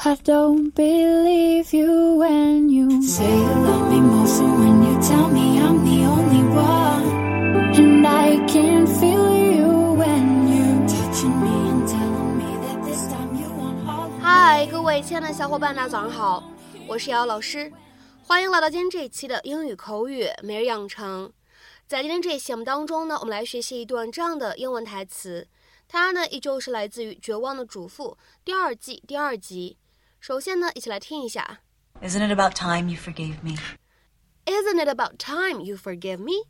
I don't believe you when you say you love me most when you tell me I'm the only one. And I can feel you when you're touching me and telling me that this time you want all. 嗨，各位亲爱的小伙伴，大家早上好，我是瑶瑶老师，欢迎来到今天这一期的英语口语每日养成。在今天这一期节目当中呢，我们来学习一段这样的英文台词，它呢依旧是来自于《绝望的主妇》第二季第二集。首先呢，一起来听一下。 Isn't it about time you forgave me? Isn't it about time you forgive me？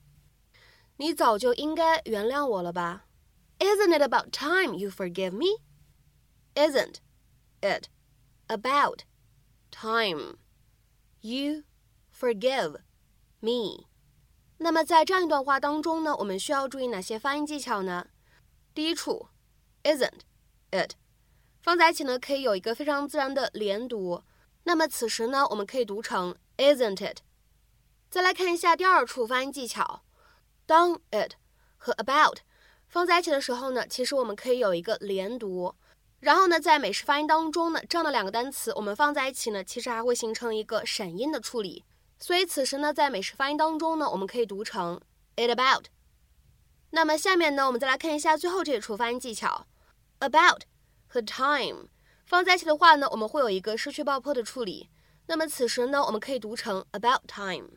你早就应该原谅我了吧？Isn't it about time you forgive me? Isn't it about time you forgive me？那么在这样一段话当中呢，我们需要注意哪些发音技巧呢？第一处，isn't it 放在一起呢，可以有一个非常自然的连读。那么此时呢，我们可以读成 isn't it。再来看一下第二处发音技巧，，don it 和 about 放在一起的时候呢，其实我们可以有一个连读。然后呢，在美式发音当中呢，这样的两个单词我们放在一起呢，其实还会形成一个闪音的处理。所以此时呢，在美式发音当中呢，我们可以读成 it about。那么下面呢，我们再来看一下最后这一处发音技巧，about 和 time 放在一起的话呢，我们会有一个失去爆破的处理。那么此时呢，我们可以读成 about time。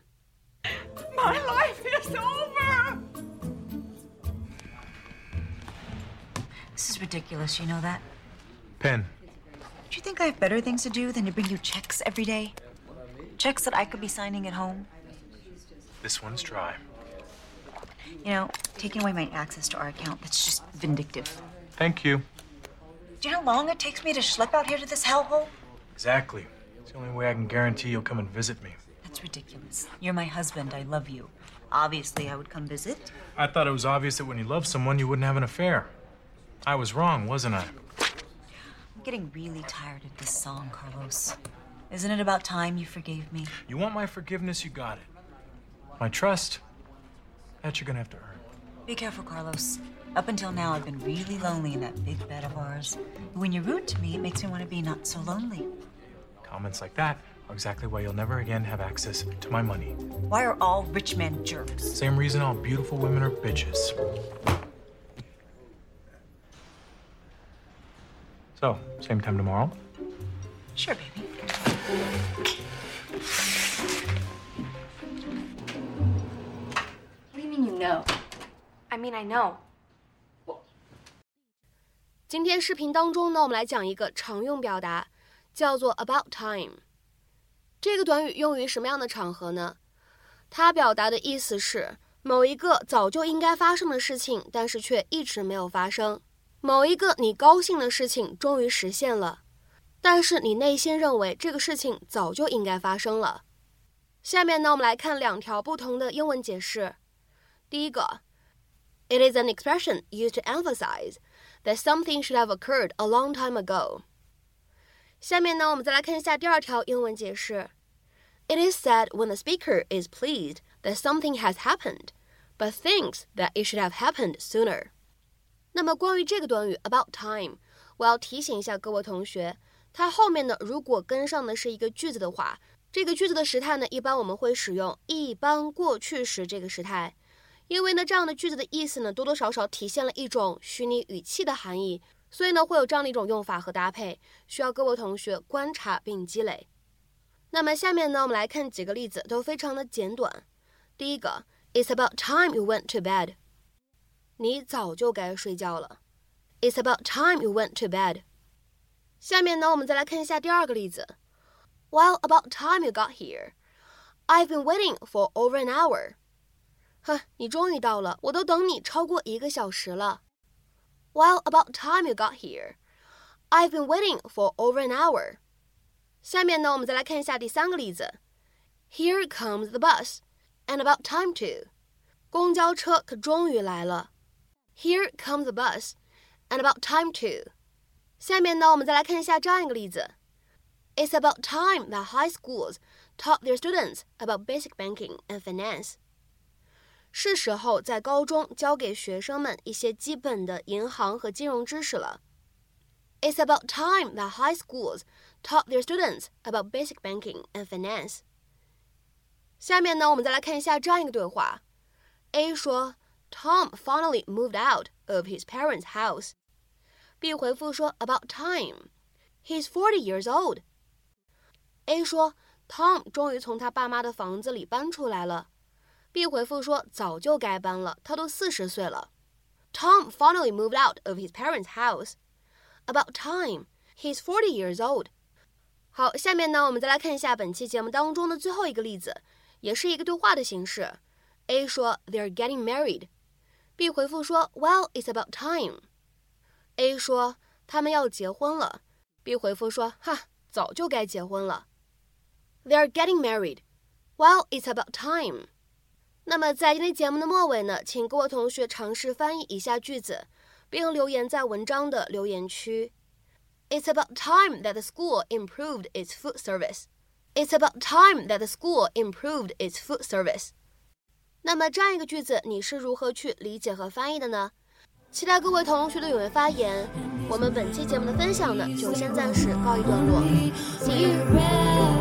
My life is over! This is ridiculous, you know that? Pen. Do you think I have better things to do than to bring you checks every day? Checks that I could be signing at home? This one's dry. You know, taking away my access to our account, that's just vindictive. Thank you. Do you know how long it takes me to schlep out here to this hellhole? Exactly. It's the only way I can guarantee you'll come and visit me. That's ridiculous. You're my husband. I love you. Obviously, I would come visit. I thought it was obvious that when you love someone, you wouldn't have an affair. I was wrong, wasn't I? I'm getting really tired of this song, Carlos. Isn't it about time you forgave me? You want my forgiveness, you got it. My trust, that you're gonna have to earn. Be careful, Carlos. Up until now, I've been really lonely in that big bed of ours. But when you're rude to me, it makes me want to be not so lonely. Comments like that are exactly why you'll never again have access to my money. Why are all rich men jerks? Same reason all beautiful women are bitches. So, same time tomorrow? Sure, baby. What do you mean you know? I mean I know. 今天视频当中呢，我们来讲一个常用表达，叫做 about time。这个短语用于什么样的场合呢？它表达的意思是某一个早就应该发生的事情，但是却一直没有发生；某一个你高兴的事情终于实现了，但是你内心认为这个事情早就应该发生了。下面呢，我们来看两条不同的英文解释。第一个 ，It is an expression used to emphasize that something should have occurred a long time ago。下面呢，我们再来看一下第二条英文解释。It is said when the speaker is pleased that something has happened, but thinks that it should have happened sooner。那么关于这个短语 about time，我要提醒一下各位同学，它后面呢如果跟上的是一个句子的话，这个句子的时态呢，一般我们会使用一般过去时这个时态。 因为呢，这样的句子的意思呢，多多少少体现了一种虚拟语气的含义，所以呢，会有这样的一种用法和搭配，需要各位同学观察并积累。那么下面呢，我们来看几个例子，都非常的简短。第一个，It's about time you went to bed。你早就该睡觉了。It's about time you went to bed。下面呢，我们再来看一下第二个例子。Well, about time you got here. I've been waiting for over an hour. 哼，你终于到了，我都等你超过一个小时了。Well, about time you got here. I've been waiting for over an hour. 下面呢，我们再来看一下第三个例子。Here comes the bus, and about time too. 公交车可终于来了。Here comes the bus, and about time too. 下面呢，我们再来看一下这样一个例子。It's about time that high schools taught their students about basic banking and finance. 是时候在高中教给学生们一些基本的银行和金融知识了。 It's about time that high schools taught their students about basic banking and finance. 下面呢，我们再来看一下这样一个对话。A 说，Tom finally moved out of his parents' house. B 回复说，About time. He's forty years old. A 说，Tom 终于从他爸妈的房子里搬出来了。 B 回复说，早就该搬了，他都四十岁了。Tom finally moved out of his parents' house. About time. He's forty years old. 好，下面呢，我们再来看一下本期节目当中的最后一个例子，也是一个对话的形式。A 说 They're getting married. B 回复说 Well, it's about time. A 说他们要结婚了。B 回复说哈，早就该结婚了。They're getting married. Well, it's about time. 那么在今天节目的末尾呢，请各位同学尝试翻译以下句子，并留言在文章的留言区。It's about time that the school improved its food service. It's about time that the school improved its food service. 那么这样一个句子，你是如何去理解和翻译的呢？期待各位同学的踊跃发言。我们本期节目的分享呢，就先暂时告一段落。See you.